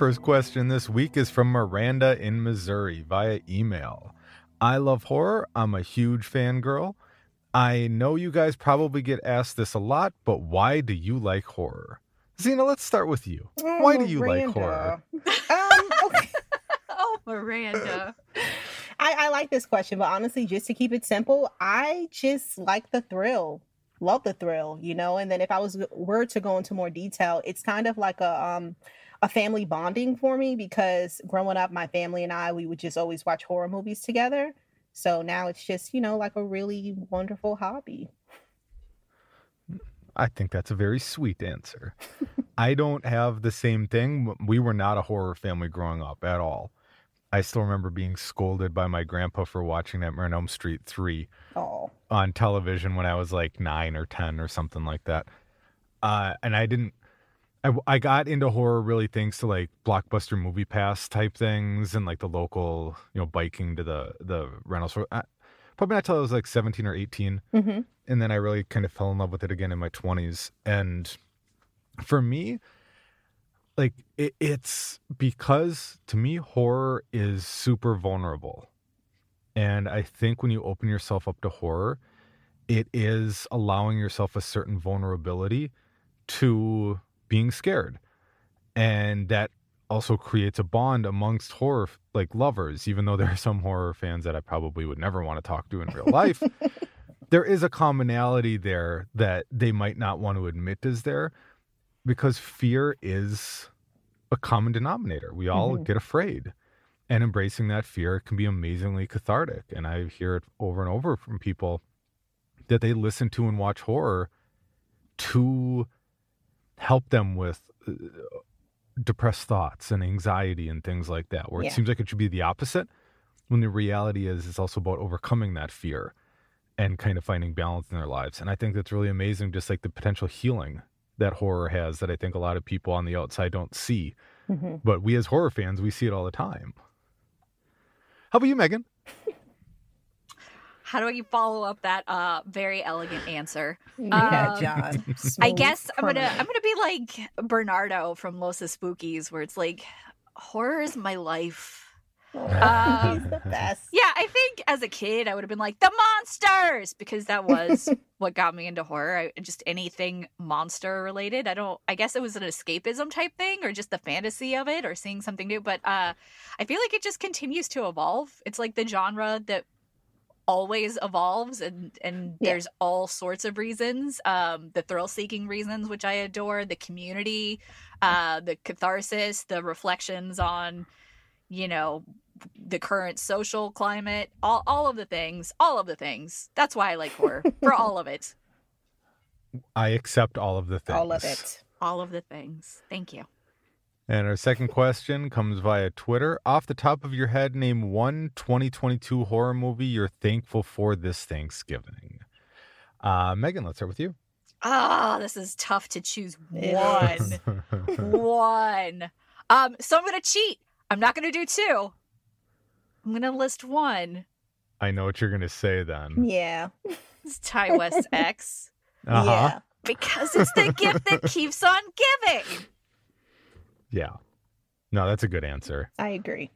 First question this week is from Miranda in Missouri via email. I love horror. I'm a huge fangirl. I know you guys probably get asked this a lot, but why do you like horror? Zena, let's start with you. Oh, why do you Miranda. like horror? Um, okay. oh, Miranda. I, I like this question, but honestly, just to keep it simple, I just like the thrill. Love the thrill, you know. And then if I was were to go into more detail, it's kind of like a um a family bonding for me because growing up, my family and I we would just always watch horror movies together. So now it's just you know like a really wonderful hobby. I think that's a very sweet answer. I don't have the same thing. We were not a horror family growing up at all. I still remember being scolded by my grandpa for watching Nightmare on Elm Street 3 Oh, on television when I was like nine or 10 or something like that. Uh, and I didn't, I, I got into horror really thanks to like blockbuster movie pass type things and like the local, you know, biking to the, the rental store. I, probably not till I was like 17 or 18 hmm and then I really kind of fell in love with it again in my 20s. And for me, like it, it's because to me, horror is super vulnerable. And I think when you open yourself up to horror, it is allowing yourself a certain vulnerability to being scared. And that also creates a bond amongst horror like lovers, even though there are some horror fans that I probably would never want to talk to in real life there is a commonality there that they might not want to admit is there because fear is a common denominator. We all Mhm. get afraid. And embracing that fear can be amazingly cathartic. And I hear it over and over from people that they listen to and watch horror to help them with uh, depressed thoughts and anxiety and things like that, where Yeah. it seems like it should be the opposite. When the reality is, it's also about overcoming that fear and kind of finding balance in their lives. And I think that's really amazing, just like the potential healing that horror has that I think a lot of people on the outside don't see. hmm But we as horror fans, we see it all the time. How about you, Meagan? How do I follow up that uh very elegant answer? yeah, Um, Jon. I guess I'm gonna. I'm gonna be like Bernardo from Los Espookys, where it's like horror is my life. Oh, he's the best. Yeah, I think as a kid I would have been like the monsters because that was what got me into horror. I, just anything monster related. I don't. I guess it was an escapism type thing, or just the fantasy of it, or seeing something new. But uh, I feel like it just continues to evolve. It's like the genre that always evolves and and Yeah. there's all sorts of reasons um the thrill seeking reasons which i adore the community uh the catharsis the reflections on you know the current social climate all all of the things all of the things that's why i like horror for all of it I accept all of the things. All of it. all of the things thank you And our second question comes via Twitter. Off the top of your head, name one 2022 horror movie you're thankful for this Thanksgiving. Uh, Meagan, let's start with you. Ah, this is tough to choose one. one. Um, so I'm gonna cheat. I'm not gonna do two. I'm gonna list one. I know what you're gonna say then. Yeah. It's Ti West X. Uh huh. Yeah. Because it's the gift that keeps on giving. Yeah. No, that's a good answer. I agree.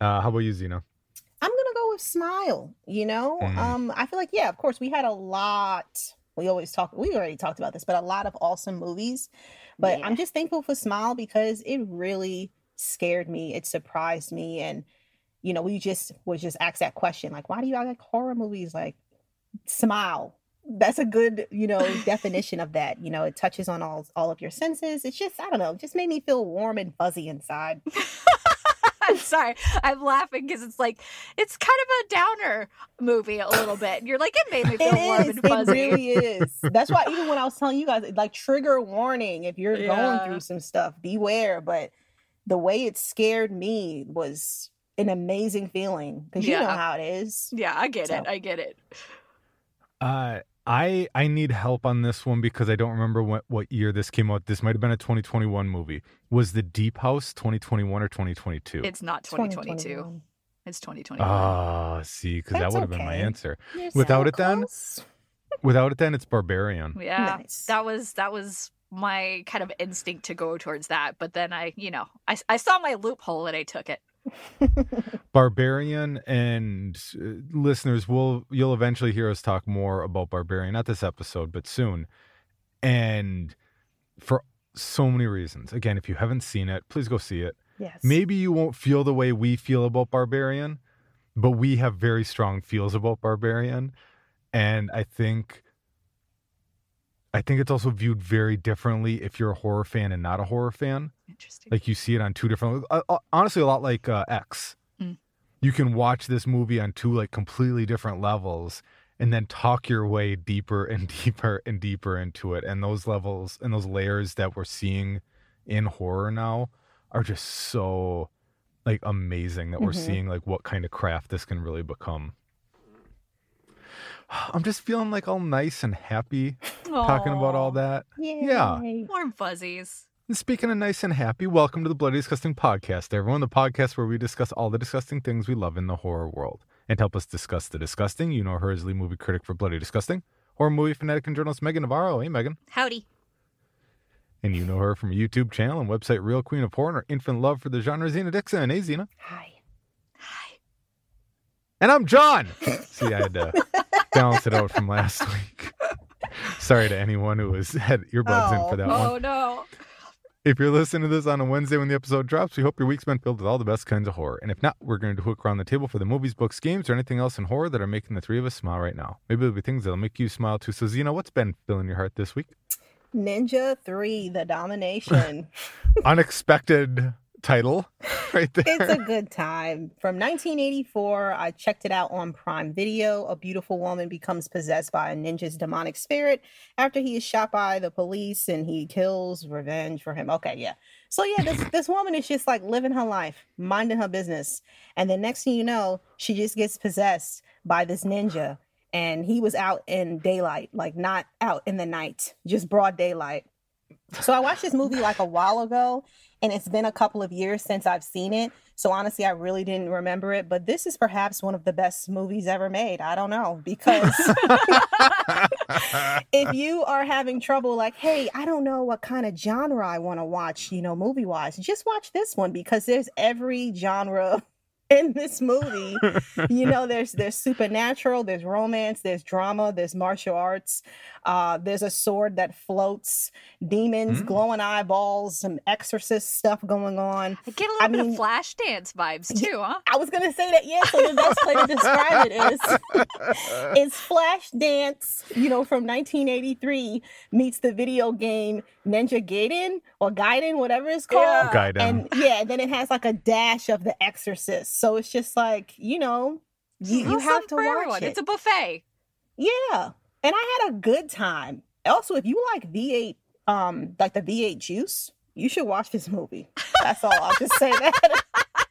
Uh, how about you, Zena? I'm gonna go with smile. You know, Mm. um, I feel like yeah, of course, we had a lot. We always talk. We already talked about this, but a lot of awesome movies. But Yeah. I'm just thankful for Smile because it really scared me. It surprised me, and you know, we just was just asked that question like, why do you like horror movies? Like, smile. That's a good, you know, definition of that. You know, it touches on all all of your senses. It's just, I don't know, just made me feel warm and fuzzy inside. I'm sorry. I'm laughing because it's like it's kind of a downer movie a little bit. And you're like, it made me feel warm It is. and fuzzy. It really is. That's why even when I was telling you guys, like trigger warning, if you're Yeah. going through some stuff, beware. But the way it scared me was an amazing feeling because you know how it is. Yeah, I get it. I get it. Uh, I I need help on this one because I don't remember what, what year this came out. This might have been a 2021 movie. Was the Deep House 2021 or 2022? It's not 2022. 2021. It's 2021. Ah, see, because that would have been my answer. You're Without so it then? Without it, then it's Barbarian. yeah. Nice. That was that was my kind of instinct to go towards that, but then I, you know, I I saw my loophole and I took it. Barbarian and uh, listeners will you'll eventually hear us talk more about Barbarian not this episode but soon. And for so many reasons. Again if you haven't seen it please go see it. Yes. maybe you won't feel the way we feel about Barbarian but we have very strong feels about Barbarian. And I think I think it's also viewed very differently if you're a horror fan and not a horror fan Interesting. like you see it on two different uh, uh, honestly a lot like uh, x Mm. you can watch this movie on two like completely different levels and then talk your way deeper and deeper and deeper into it and those levels and those layers that we're seeing in horror now are just so like amazing that we're Mhm. seeing like what kind of craft this can really become i'm just feeling like all nice and happy talking about all Aw, that yeah. Warm fuzzies. And Speaking of nice and happy, welcome to the Bloody Disgusting Podcast, everyone. The podcast where we discuss all the disgusting things we love in the horror world. And to help us discuss the disgusting, you know her as lead movie critic for Bloody Disgusting, horror movie fanatic and journalist Meagan Navarro. Hey, Meagan. Howdy. And you know her from a YouTube channel and website Real Queen of Horror and her infant love for the genre, Zena Dixon. Hey, Zena. Hi. Hi. And I'm Jon. See, I had to balance it out from last week. Sorry to anyone who has had earbuds in Oh. for that oh, one. Oh no. If you're listening to this on a Wednesday when the episode drops, we hope your week's been filled with all the best kinds of horror. And if not, we're going to hook around the table for the movies, books, games, or anything else in horror that are making the three of us smile right now. Maybe there'll be things that'll make you smile too. So, Zena, what's been filling your heart this week? Ninja 3, The Domination. Unexpected title right there. it's a good time. From 1984, I checked it out on Prime Video. A beautiful woman becomes possessed by a ninja's demonic spirit after he is shot by the police and he kills revenge for him. Okay, yeah. So yeah, this this woman is just like living her life, minding her business. And the next thing you know, she just gets possessed by this ninja. And he was out in daylight, like not out in the night, just broad daylight. So I watched this movie like a while ago, and it's been a couple of years since I've seen it. So honestly, I really didn't remember it. But this is perhaps one of the best movies ever made. I don't know because if you are having trouble, like, hey, I don't know what kind of genre I want to watch, you know, movie wise, just watch this one because there's every genre in this movie. you know, there's there's supernatural, there's romance, there's drama, there's martial arts, uh, there's a sword that floats, demons, Mm. glowing eyeballs, some exorcist stuff going on. I get a little I bit mean- of flash dance vibes too, huh? I was gonna say that, yeah. So the best way to describe it is is Flash Dance, you know, from 1983 meets the video game Ninja Gaiden or Gaiden, whatever it's called. Yeah. Gaiden. And yeah, then it has like a dash of The Exorcist. So it's just like, you know, you, you have to watch it. It's a buffet. Yeah. And I had a good time. Also, if you like V8, um, like the V8 juice, you should watch this movie. That's all. I'll just say that.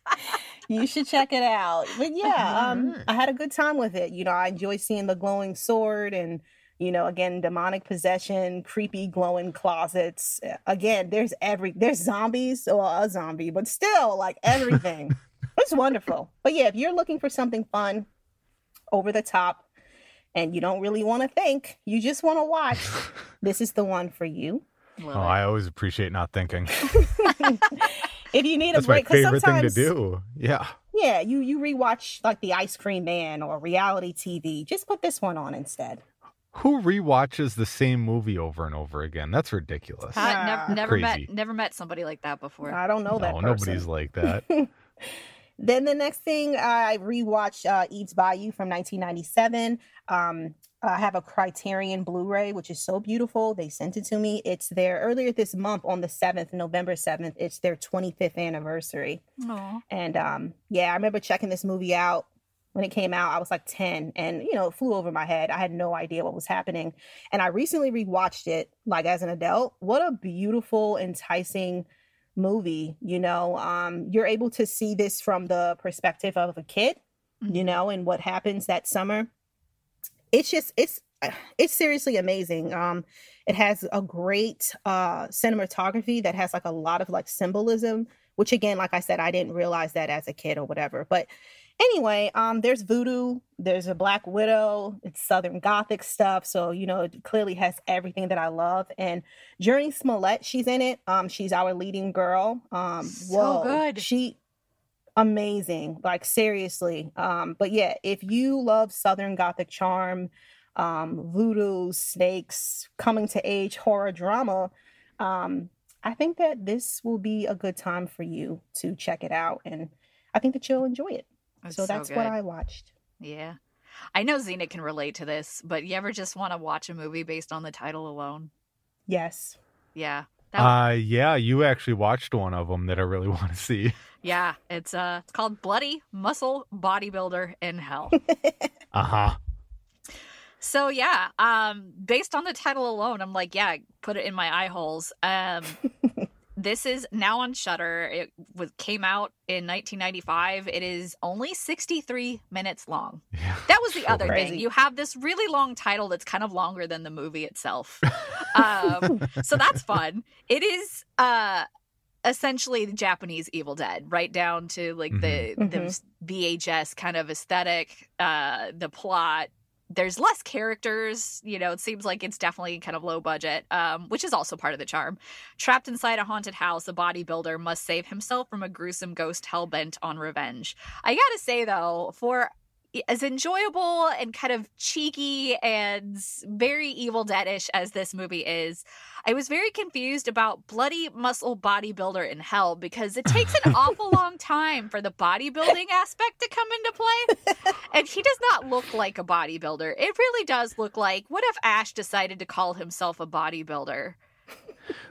you should check it out. But yeah, um, I had a good time with it. You know, I enjoy seeing the glowing sword and you know again demonic possession creepy glowing closets again there's every there's zombies or a zombie but still like everything it's wonderful but yeah if you're looking for something fun over the top and you don't really want to think you just want to watch this is the one for you oh i always appreciate not thinking if you need That's a break my favorite thing to do yeah yeah you you rewatch like the ice cream man or reality tv just put this one on instead who rewatches the same movie over and over again? That's ridiculous. never, never met never met somebody like that before. I don't know that. No, nobody's like that. then the next thing I rewatched uh, Eve's Bayou from 1997. Um, I have a Criterion Blu-ray, which is so beautiful. They sent it to me. It's there earlier this month on the 7th, November 7th. It's their 25th anniversary. Aww. And um, yeah, I remember checking this movie out when it came out, I was like 10 and, you know, it flew over my head. I had no idea what was happening. And I recently rewatched it like as an adult. What a beautiful, enticing movie. You know, um, you're able to see this from the perspective of a kid, mm-hmm. you know, and what happens that summer. It's just, it's, it's seriously amazing. Um, it has a great uh, cinematography that has like a lot of like symbolism, which again, like I said, I didn't realize that as a kid or whatever. But anyway, um, there's voodoo, there's a black widow, it's southern gothic stuff. So, you know, it clearly has everything that I love. And Jurnee Smollett, she's in it. Um, she's our leading girl. Um, so whoa, good. She amazing, like seriously. Um, but yeah, if you love southern gothic charm, um, voodoo, snakes, coming to age horror drama, um, I think that this will be a good time for you to check it out and I think that you'll enjoy it. That's so that's what. I watched. Yeah. I know Zena can relate to this, but you ever just want to watch a movie based on the title alone? Yes. Yeah. That one- Uh, yeah, you actually watched one of them that I really want to see. yeah. It's uh it's called Bloody Muscle Bodybuilder in Hell. Uh huh. so yeah, um based on the title alone, I'm like, yeah, put it in my eye holes. Um this is now on Shudder. It was came out in 1995. It is only 63 minutes long. Yeah. That was the other Sure. thing. You have this really long title that's kind of longer than the movie itself. um, so that's fun. It is uh essentially the Japanese Evil Dead, right down to like the the VHS kind of aesthetic, uh the plot. There's less characters, you know, it seems like it's definitely kind of low budget, um, which is also part of the charm. Trapped inside a haunted house, a bodybuilder must save himself from a gruesome ghost hell bent on revenge. I gotta say though, for as enjoyable and kind of cheeky and very Evil Deadish as this movie is, I was very confused about bloody muscle bodybuilder in hell because it takes an awful long time for the bodybuilding aspect to come into play. And he does not look like a bodybuilder. It really does look like what if Ash decided to call himself a bodybuilder?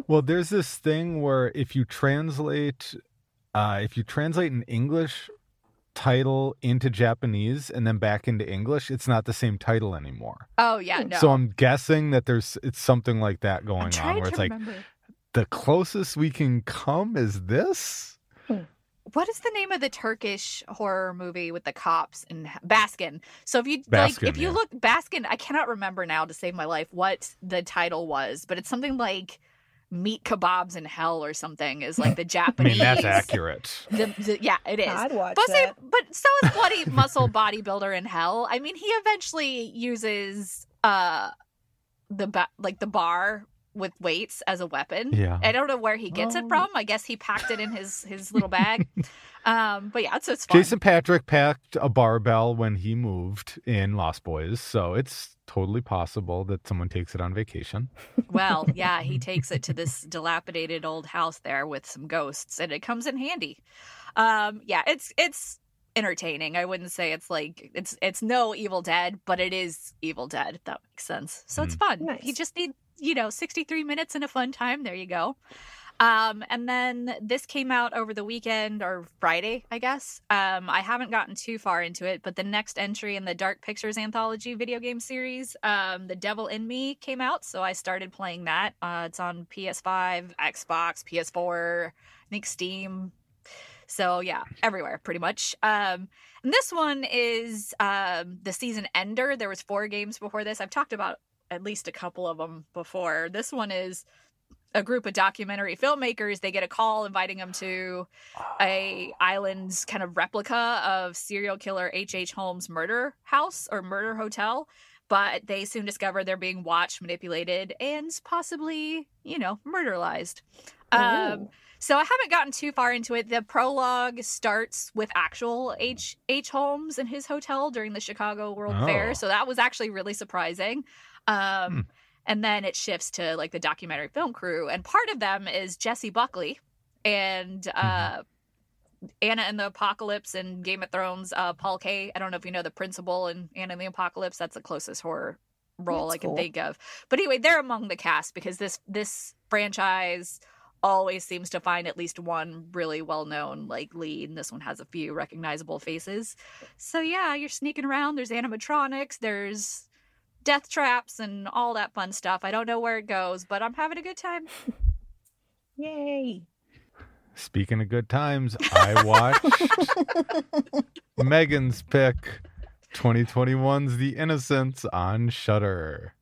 Well, there's this thing where if you translate, uh, if you translate an English title into Japanese and then back into English, it's not the same title anymore. Oh yeah, hmm. no. So I'm guessing that there's it's something like that I'm going on trying where to it's like remember. the closest we can come is this. Hmm. what is the name of the Turkish horror movie with the cops and Baskin? So if you like, if you yeah. look Baskin, I cannot remember now to save my life what the title was, but it's something like meat kebabs in hell or something. Is like the I Japanese. mean, that's accurate. The, the- yeah, it is. I'd watch But, say, that. but so is bloody muscle bodybuilder in hell. I mean, he eventually uses uh the ba- like the bar with weights as a weapon. Yeah. I don't know where he gets it Oh. from. I guess he packed it in his his little bag. Um, but yeah, it's it's fun. Jason Patric packed a barbell when he moved in Lost Boys, so it's totally possible that someone takes it on vacation. Well, yeah, he takes it to this dilapidated old house there with some ghosts, and it comes in handy. Um, yeah, it's it's entertaining. I wouldn't say it's like it's it's no Evil Dead, but it is Evil Dead. If that makes sense. So it's fun. Nice. You just need you know sixty three minutes and a fun time. There you go. Um, and then this came out over the weekend or Friday, I guess. Um, I haven't gotten too far into it, but the next entry in the Dark Pictures anthology video game series, um, The Devil in Me, came out. So I started playing that. Uh, it's on PS5, Xbox, PS4, I think Steam. So yeah, everywhere pretty much. Um, and this one is um, the season ender. There was four games before this. I've talked about at least a couple of them before. This one is a group of documentary filmmakers. They get a call inviting them to a island's kind of replica of serial killer H.H. H. Holmes' murder house or murder hotel. But they soon discover they're being watched, manipulated, and possibly, you know, murderized. Um, so I haven't gotten too far into it. The prologue starts with actual H. H. Holmes and his hotel during the Chicago World Oh. Fair, so that was actually really surprising. Um, Hmm. And then it shifts to like the documentary film crew, and part of them is Jessie Buckley and uh, Anna and the Apocalypse and Game of Thrones. Uh, Paul Kaye. I don't know if you know the principal in Anna and the Apocalypse. That's the closest horror role That's I can cool. think of. But anyway, they're among the cast because this this franchise always seems to find at least one really well known like lead. And this one has a few recognizable faces. So yeah, you're sneaking around. There's animatronics. There's death traps and all that fun stuff. I don't know where it goes, but I'm having a good time. Yay. Speaking of good times, I watched Meagan's pick 2021's The Innocents on Shudder.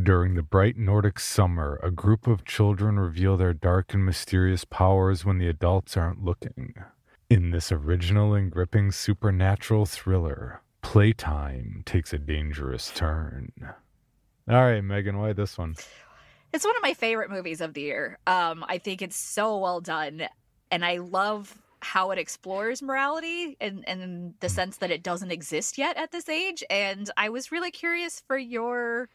During the bright Nordic summer, a group of children reveal their dark and mysterious powers when the adults aren't looking. In this original and gripping supernatural thriller, playtime takes a dangerous turn. All right, Meagan, why this one? It's one of my favorite movies of the year. Um, I think it's so well done, and I love how it explores morality and and the sense that it doesn't exist yet at this age. And I was really curious for your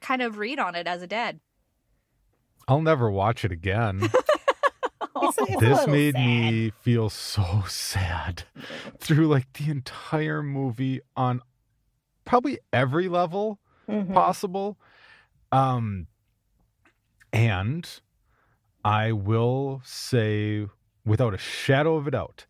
kind of read on it as a dad. I'll never watch it again. It's it's this made sad. me feel so sad through like the entire movie on probably every level Mhm. possible um and i will say without a shadow of a doubt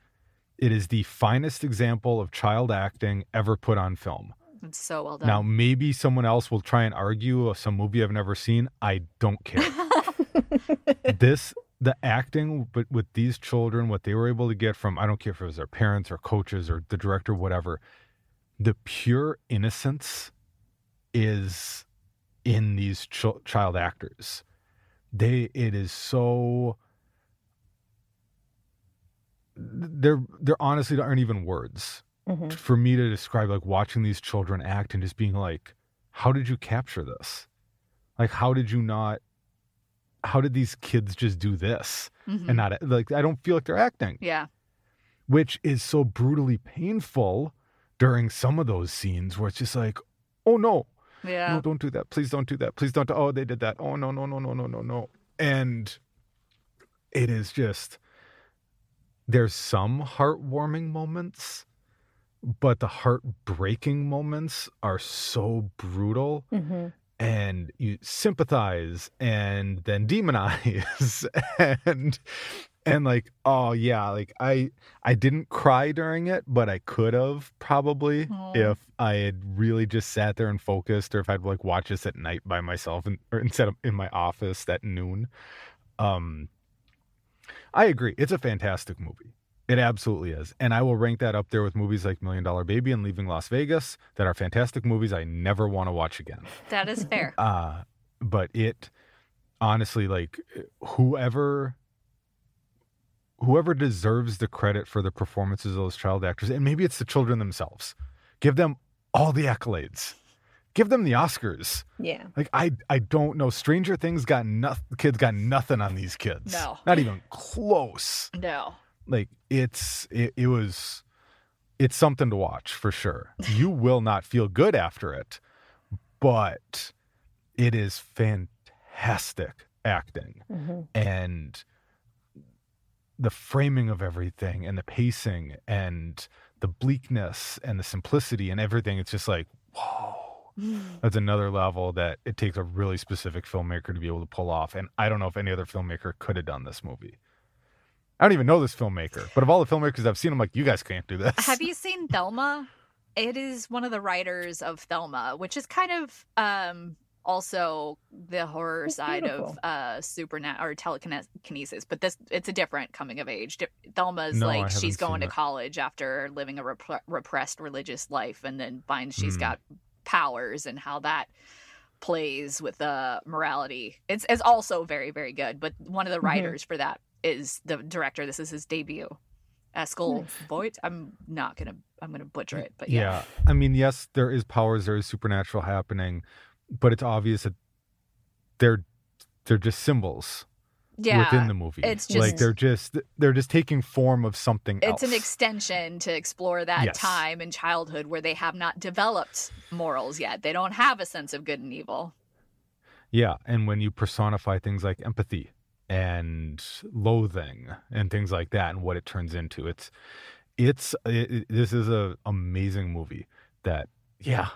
it is the finest example of child acting ever put on film It's so well done. now maybe someone else will try and argue of some movie i've never seen i don't care this the acting but with these children what they were able to get from i don't care if it was their parents or coaches or the director whatever the pure innocence is in these ch- child actors they it is so there there honestly aren't even words Mhm. for me to describe like watching these children act and just being like how did you capture this like how did you not how did these kids just do this? Mhm. and not like i don't feel like they're acting. Yeah, which is so brutally painful during some of those scenes where it's just like oh no. Yeah. no don't do that. Please don't do that. Please don't oh they did that. Oh no no no no no no no. And it is just there's some heartwarming moments but the heartbreaking moments are so brutal Mhm. And you sympathize and then demonize and and like oh yeah like i i didn't cry during it but i could have probably Aw. if i had really just sat there and focused or if i'd like watch this at night by myself and or instead of in my office at noon um i agree it's a fantastic movie it absolutely is and i will rank that up there with movies like million dollar baby and leaving las vegas that are fantastic movies i never want to watch again That is fair. uh but it honestly like whoever whoever deserves the credit for the performances of those child actors and maybe it's the children themselves give them all the accolades give them the oscars Yeah. like i i don't know stranger things got nothing kids got nothing on these kids No. not even close No. Like it's it, it was it's something to watch for sure. You will not feel good after it but it is fantastic acting. Mhm. and the framing of everything and the pacing and the bleakness and the simplicity and everything it's just like whoa. That's another level that it takes a really specific filmmaker to be able to pull off. And i don't know if any other filmmaker could have done this movie i don't even know this filmmaker but of all the filmmakers i've seen i'm like you guys can't do this Have you seen Thelma? It is one of the writers of Thelma, which is kind of um also the horror That's side of beautiful. uh supernat or telekinesis but this it's a different coming of age thelma's No, like she's going to it. college after living a rep- repressed religious life and then finds she's Mm. got powers and how that plays with the morality. It's it's also very very good. But one of the Mhm. writers for that is the director. This is his debut. Eskil Nice. Voigt. I'm not gonna I'm gonna butcher it, but yeah. yeah. I mean, yes, there is powers, there is supernatural happening, but it's obvious that they're they're just symbols Yeah. within the movie. it's just like they're just they're just taking form of something it's else. an extension to explore that Yes. time in childhood where they have not developed morals yet. They don't have a sense of good and evil. Yeah, and when you personify things like empathy and loathing and things like that, and what it turns into, it's it's it, it- this is a amazing movie that yeah,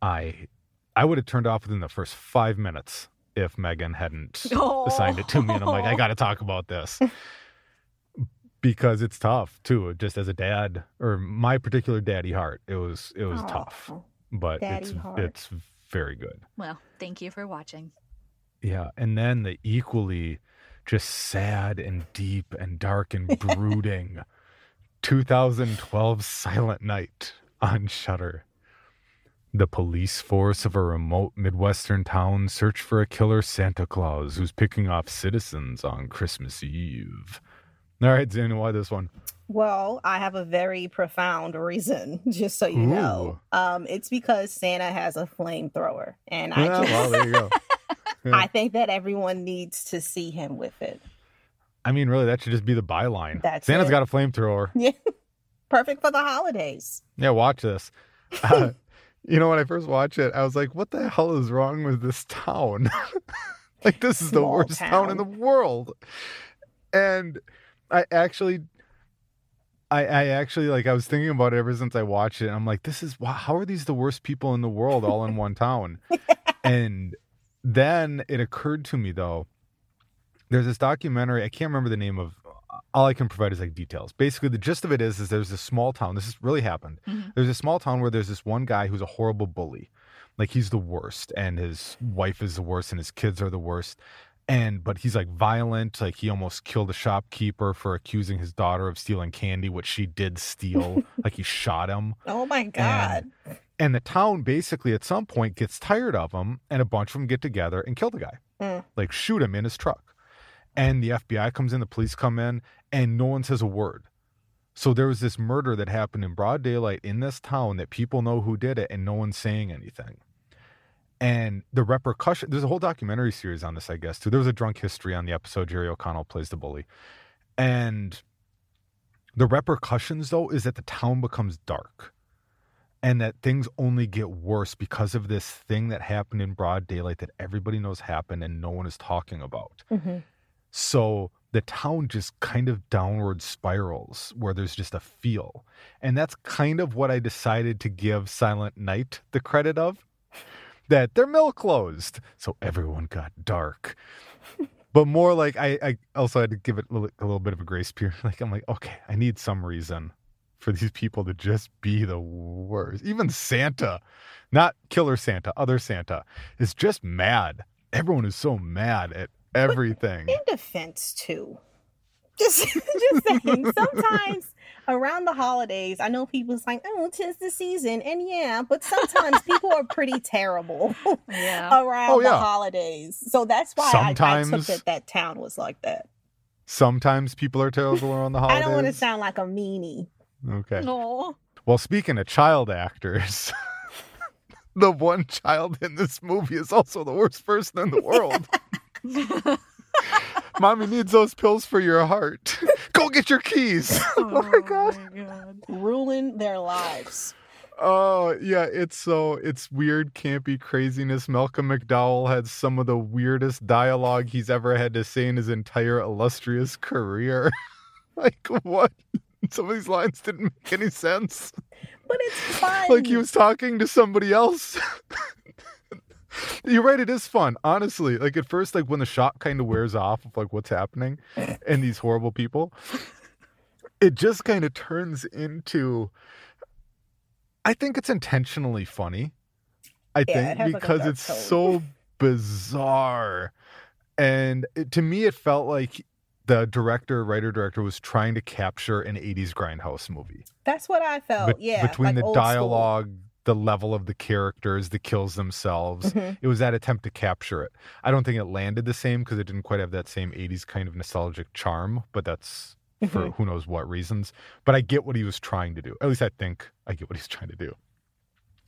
I I would have turned off within the first five minutes if Meagan hadn't assigned it to me, and I'm like, I oh. got to talk about this because it's tough too. Just as a dad, or my particular daddy heart, it was it was tough, but Daddy it's heart. it's very good. Well, thank you for watching. Yeah, and then the equally just sad and deep and dark and brooding 2012 Silent Night on Shudder. The police force of a remote Midwestern town search for a killer Santa Claus who's picking off citizens on Christmas Eve. All right, Zane, why this one? Well, I have a very profound reason, just so you know. Um, it's because Santa has a flamethrower, and I Yeah, just, well, there you go. I think that everyone needs to see him with it. I mean, really, that should just be the byline. That's Santa's it. got a flamethrower. Yeah, perfect for the holidays. Yeah, watch this. Uh, you know, when I first watched it, I was like, what the hell is wrong with this town? like, this is the worst town. in the world. And I actually, I, I actually, like, I was thinking about it ever since I watched it. I'm like, this is, wow, how are these the worst people in the world all in one town? and then it occurred to me, though, there's this documentary, I can't remember the name of, all I can provide is like details. Basically, the gist of it is, is there's this small town. This has really happened Mhm. there's a small town where there's this one guy who's a horrible bully like he's the worst and his wife is the worst and his kids are the worst and but he's like violent like he almost killed a shopkeeper for accusing his daughter of stealing candy which she did steal like he shot him. Oh my god! and the town basically at some point gets tired of him and a bunch of them get together and kill the guy. Mm. like shoot him in his truck. And the fbi comes in the police come in and no one says a word. So there was this murder that happened in broad daylight in this town that people know who did it and no one's saying anything and the repercussion there's a whole documentary series on this i guess too there was a drunk history on the episode jerry o'connell plays the bully and the repercussions though is that the town becomes dark and that things only get worse because of this thing that happened in broad daylight that everybody knows happened and no one is talking about Mhm. so the town just kind of downward spirals where there's just a feel. And that's kind of what I decided to give Silent Night the credit of. That their mill closed. So everyone got dark. but more like I, I also had to give it a little, a little bit of a grace period. Like I'm like, okay, I need some reason for these people to just be the worst. Even Santa, not killer Santa, other Santa, is just mad. Everyone is so mad at everything. In defense, too. Just, just saying. Sometimes around the holidays, I know people's like, "Oh, tis the season," and yeah, but sometimes people are pretty terrible Yeah. around Oh, the holidays. So that's why I, I took Sometimes- that that town was like that. Sometimes people are terrible around the holidays. I don't want to sound like a meanie. Okay. No. Well, speaking of child actors, the one child in this movie is also the worst person in the world. Mommy needs those pills for your heart. Go get your keys. Oh, oh my God. Ruin their lives. Oh, yeah, it's so it's weird, campy craziness. Malcolm McDowell had some of the weirdest dialogue he's ever had to say in his entire illustrious career. like what? Some of these lines didn't make any sense. But it's fun. like he was talking to somebody else. You're right, it is fun, honestly. Like at first, like when the shock kind of wears off of like what's happening eh. and these horrible people, it just kind of turns into I think it's intentionally funny. I Yeah, think like, a because dark it's tone. so bizarre. And it, to me, it felt like the director, writer, director was trying to capture an 80s grindhouse movie That's what I felt. Oh, yeah. between like the dialogue. school. The level of the characters, the kills themselves. Mhm. It was that attempt to capture it. I don't think it landed the same because it didn't quite have that same 80s kind of nostalgic charm, but that's for Mhm. who knows what reasons. But I get what he was trying to do. At least I think I get what he's trying to do.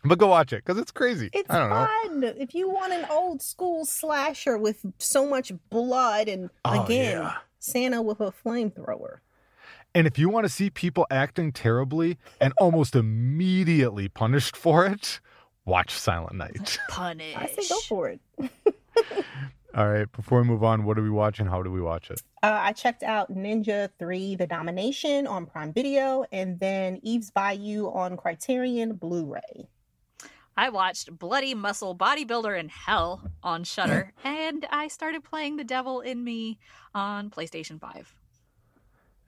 But go watch it because it's crazy. It's I don't know. fun. If you want an old school slasher with so much blood and Oh, again, yeah. Santa with a flamethrower. And if you want to see people acting terribly and almost immediately punished for it, watch Silent Night. Punish. I say go for it. All right, before we move on, what are we watching? How do we watch it? Uh, I checked out Ninja 3 The Domination on Prime Video and then Eve's Bayou on Criterion Blu ray. I watched Bloody Muscle Bodybuilder in Hell on Shudder, and I started playing The Devil in Me on PlayStation 5.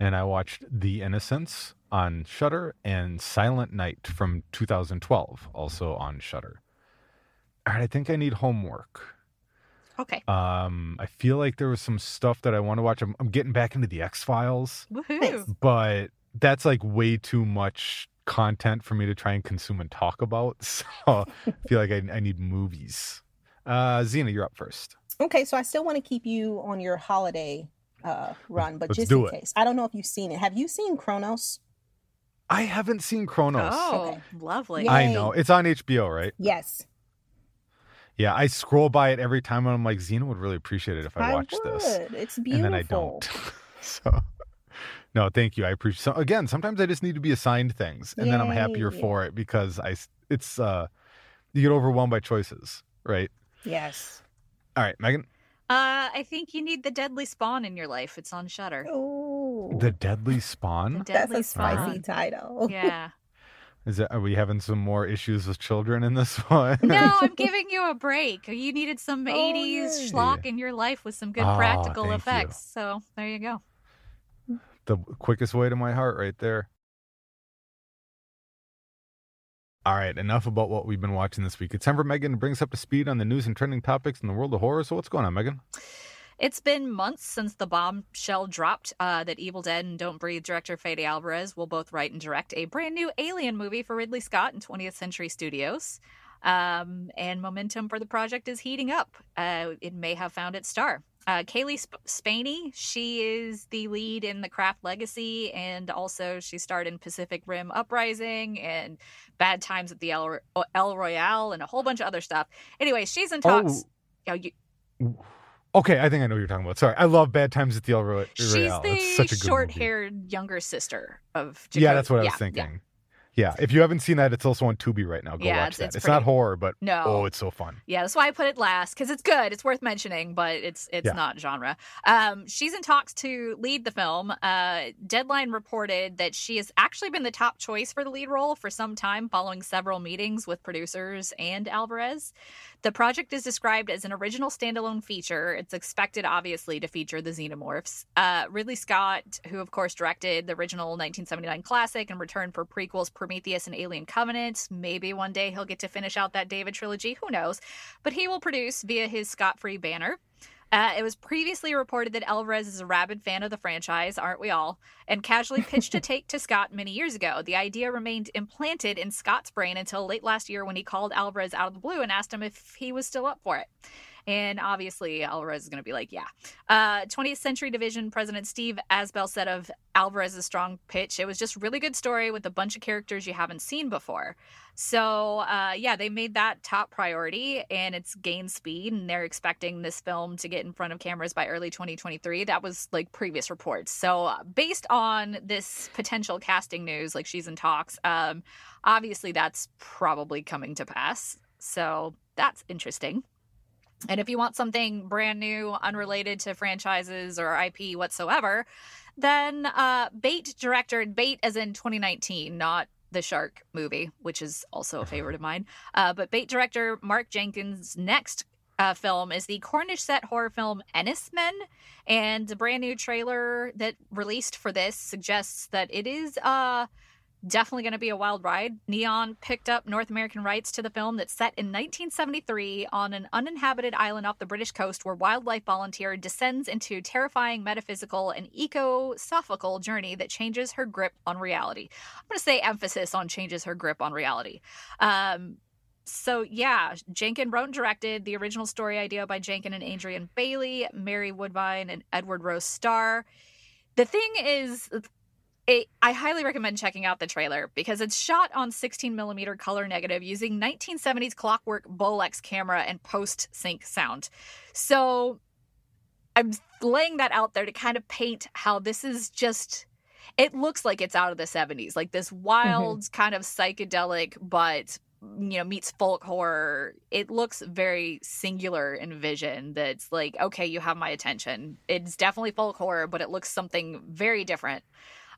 And I watched The Innocents on Shudder and Silent Night from 2012, also on Shudder. All right, I think I need homework. Okay. Um, I feel like there was some stuff that I want to watch. I'm, I'm getting back into the X Files. Woohoo. Nice. but that's like way too much content for me to try and consume and talk about. So I feel like I, I need movies. Uh, Zena, you're up first. Okay, so I still want to keep you on your holiday uh, run, but Let's just in it. case. I don't know if you've seen it. Have you seen Kronos? I haven't seen Kronos. Oh, Okay. lovely. Yeah. I know it's on HBO, right? Yes. Yeah, I scroll by it every time, and I'm like, Zena would really appreciate it if I watched would. this, It's beautiful. and then I don't. so, no, thank you. I appreciate. So again, sometimes I just need to be assigned things, and then I'm happier for it because I It's uh, you get overwhelmed by choices, right? Yes. All right, Meagan. Uh, I think you need the Deadly Spawn in your life. It's on Shudder. Oh, The Deadly Spawn. The that's Deadly a spicy Spawn. title. Yeah. Is that are we having some more issues with children in this one? No, I'm giving you a break. You needed some Oh, 80s yay. schlock in your life with some good Oh, practical thank you. effects. So there you go. the quickest way to my heart right there. All right, enough about what we've been watching this week. It's time for Meagan to bring us up to speed on the news and trending topics in the world of horror. So what's going on, Meagan? It's been months since the bombshell dropped uh, that Evil Dead and Don't Breathe director Fede Alvarez will both write and direct a brand new Alien movie for Ridley Scott and 20th Century Studios. Um, and momentum for the project is heating up. Uh, it may have found its star. Uh, Cailee Sp- Spaeny, she is the lead in The Craft Legacy, and also she starred in Pacific Rim Uprising and Bad Times at the El, El Royale and a whole bunch of other stuff. Anyway, she's in talks. Oh, you, Okay, I think I know what you're talking about. Sorry, I love Bad Times at the El Roy- She's Royale. the it's such a good movie. short-haired younger sister of. Yeah, that's what I was yeah, thinking. yeah. Yeah. if you haven't seen that, it's also on Tubi right now. Go Yeah, watch it's- that. it's It's, not horror, but No. oh, it's so fun. Yeah, that's why I put it last because it's good. It's worth mentioning, but it's it's Yeah. not genre. Um, she's in talks to lead the film. Uh, Deadline reported that she has actually been the top choice for the lead role for some time, following several meetings with producers and Alvarez. The project is described as an original standalone feature. It's expected, obviously, to feature the xenomorphs. Uh, Ridley Scott, who of course directed the original 1979 classic and returned for prequels Prometheus and Alien Covenant. Maybe one day he'll get to finish out that David trilogy. Who knows? But he will produce via his Scott Free banner. Uh, it was previously reported that Alvarez is a rabid fan of the franchise, aren't we all? And casually pitched a take to Scott many years ago. The idea remained implanted in Scott's brain until late last year when he called Alvarez out of the blue and asked him if he was still up for it. And obviously, Alvarez is going to be like, yeah. Uh, 20th Century Division President Steve Asbell said of Alvarez's strong pitch, it was just really good story with a bunch of characters you haven't seen before. So, uh, yeah, they made that top priority and it's gained speed. And they're expecting this film to get in front of cameras by early 2023. That was like previous reports. So, uh, based on this potential casting news, like she's in talks, um, obviously that's probably coming to pass. So, that's interesting. And if you want something brand new, unrelated to franchises or IP whatsoever, then uh, Bait director, Bait as in 2019, not the Shark movie, which is also a favorite of mine. Uh, but Bait director Mark Jenkin's next uh, film is the Cornish set horror film Enys Men. And the brand new trailer that released for this suggests that it is uh, definitely going to be a wild ride. Neon picked up North American rights to the film that's set in 1973 on an uninhabited island off the British coast where wildlife volunteer descends into terrifying metaphysical and eco-sophical journey that changes her grip on reality. I'm going to say emphasis on changes her grip on reality. Um, so yeah, Jenkin wrote and directed the original story idea by Jenkin and Adrian Bailey, Mary Woodvine, and Edward Rose Starr. The thing is, it, I highly recommend checking out the trailer because it's shot on 16 millimeter color negative using 1970s clockwork Bolex camera and post sync sound. So I'm laying that out there to kind of paint how this is just. It looks like it's out of the 70s, like this wild mm-hmm. kind of psychedelic, but you know meets folk horror it looks very singular in vision that's like okay you have my attention it's definitely folk horror but it looks something very different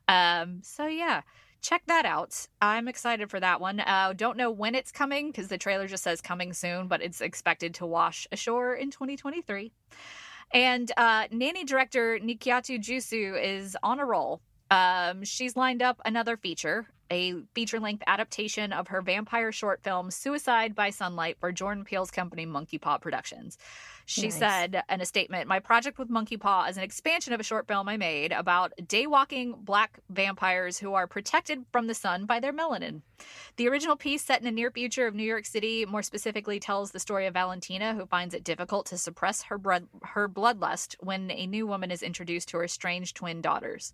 um so yeah check that out. I'm excited for that one. Uh don't know when it's coming because the trailer just says coming soon but it's expected to wash ashore in 2023 and uh nanny director nikyatu jusu is on a roll. Um, she's lined up another feature, a feature length adaptation of her vampire short film Suicide by Sunlight for Jordan Peele's company Monkey Paw Productions. She nice. said in a statement, My project with Monkey Paw is an expansion of a short film I made about daywalking black vampires who are protected from the sun by their melanin. The original piece, set in a near future of New York City, more specifically tells the story of Valentina, who finds it difficult to suppress her, blood, her bloodlust when a new woman is introduced to her strange twin daughters.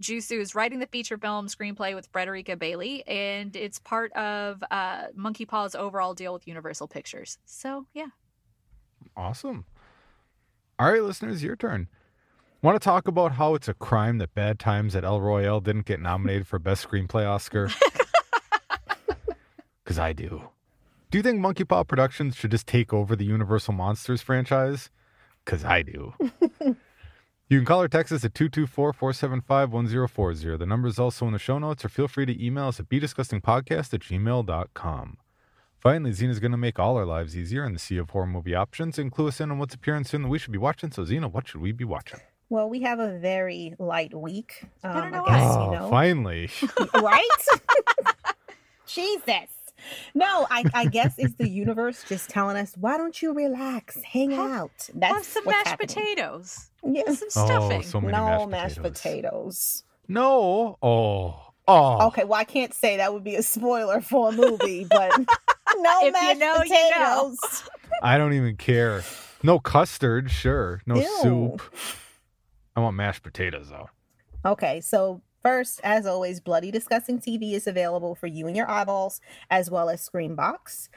Jusu is writing the feature film screenplay with Frederica Bailey, and it's part of uh, Monkey Paw's overall deal with Universal Pictures. So, yeah. Awesome. All right, listeners, your turn. Want to talk about how it's a crime that Bad Times at El Royale didn't get nominated for Best Screenplay Oscar? Because I do. Do you think Monkey Paw Productions should just take over the Universal Monsters franchise? Because I do. You can call or text us at 224 475 1040. The number is also in the show notes, or feel free to email us at bdisgustingpodcast at gmail.com. Finally, Zena's going to make all our lives easier in the sea of horror movie options and clue us in on what's appearing soon that we should be watching. So, Zena, what should we be watching? Well, we have a very light week. Um, I don't know. I guess, oh, you know. finally. right? Jesus. No, I, I guess it's the universe just telling us, why don't you relax, hang have, out? That's have some mashed happening. potatoes. Yes, some stuffing. Oh, so no mashed, mashed potatoes. potatoes. No. Oh. Oh. Okay, well I can't say that would be a spoiler for a movie, but no if mashed you know, potatoes. You know. I don't even care. No custard, sure. No Ew. soup. I want mashed potatoes though. Okay, so First, as always, Bloody Disgusting TV is available for you and your eyeballs, as well as Screambox.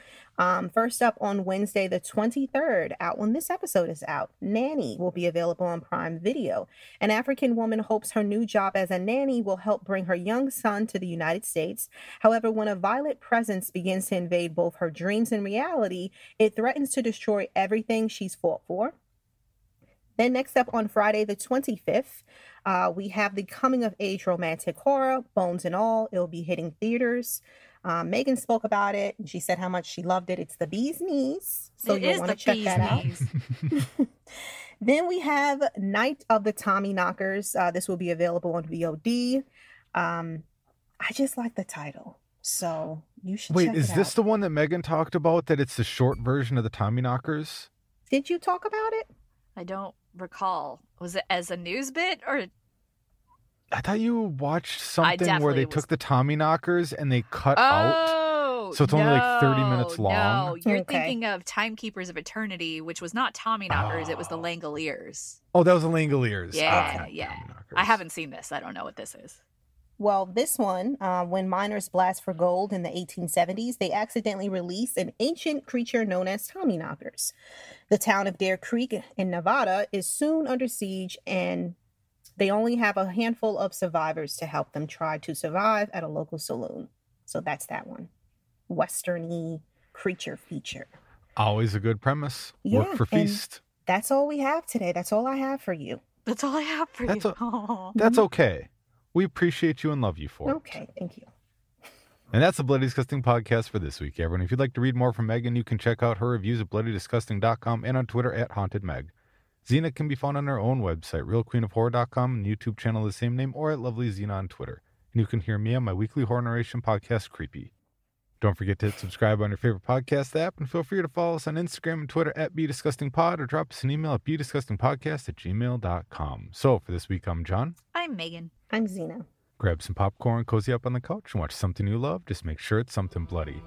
Um, first up on Wednesday, the 23rd, out when this episode is out, Nanny will be available on Prime Video. An African woman hopes her new job as a nanny will help bring her young son to the United States. However, when a violent presence begins to invade both her dreams and reality, it threatens to destroy everything she's fought for. Then, next up on Friday, the 25th, uh, we have the coming of age romantic horror, Bones and All. It'll be hitting theaters. Um, Meagan spoke about it and she said how much she loved it. It's the bee's knees. So you'll want to check that knees. out. then we have Night of the Tommyknockers. Uh, this will be available on VOD. Um, I just like the title. So you should Wait, is this out. the one that Meagan talked about that it's the short version of the Tommy Knockers? Did you talk about it? I don't recall. Was it as a news bit or? I thought you watched something where they was... took the Tommy knockers and they cut oh, out. So it's only like 30 minutes long. No, you're okay. thinking of Timekeepers of Eternity, which was not Tommy knockers, oh. it was the Langoliers. Oh, that was the Langoliers. Yeah, okay. yeah. I haven't seen this. I don't know what this is. Well, this one, uh, when miners blast for gold in the 1870s, they accidentally release an ancient creature known as Tommyknockers. The town of Dare Creek in Nevada is soon under siege, and they only have a handful of survivors to help them try to survive at a local saloon. So that's that one. Westerny creature feature. Always a good premise. Yeah, Work for feast. That's all we have today. That's all I have for you. That's all I have for that's you. A, that's mm-hmm. okay. We appreciate you and love you for it. Okay, thank you. And that's the Bloody Disgusting podcast for this week, everyone. If you'd like to read more from Meagan, you can check out her reviews at bloodydisgusting.com and on Twitter at hauntedmeg. Zena can be found on her own website, realqueenofhorror.com, and YouTube channel of the same name, or at Lovely Zena on Twitter. and you can hear me on my weekly horror narration podcast, Creepy. Don't forget to hit subscribe on your favorite podcast app, and feel free to follow us on Instagram and Twitter at BDisgustingPod or drop us an email at BDisgustingPodcast at gmail.com. So for this week, I'm Jon. I'm Meagan. I'm Zena. Grab some popcorn, cozy up on the couch, and watch something you love. Just make sure it's something bloody.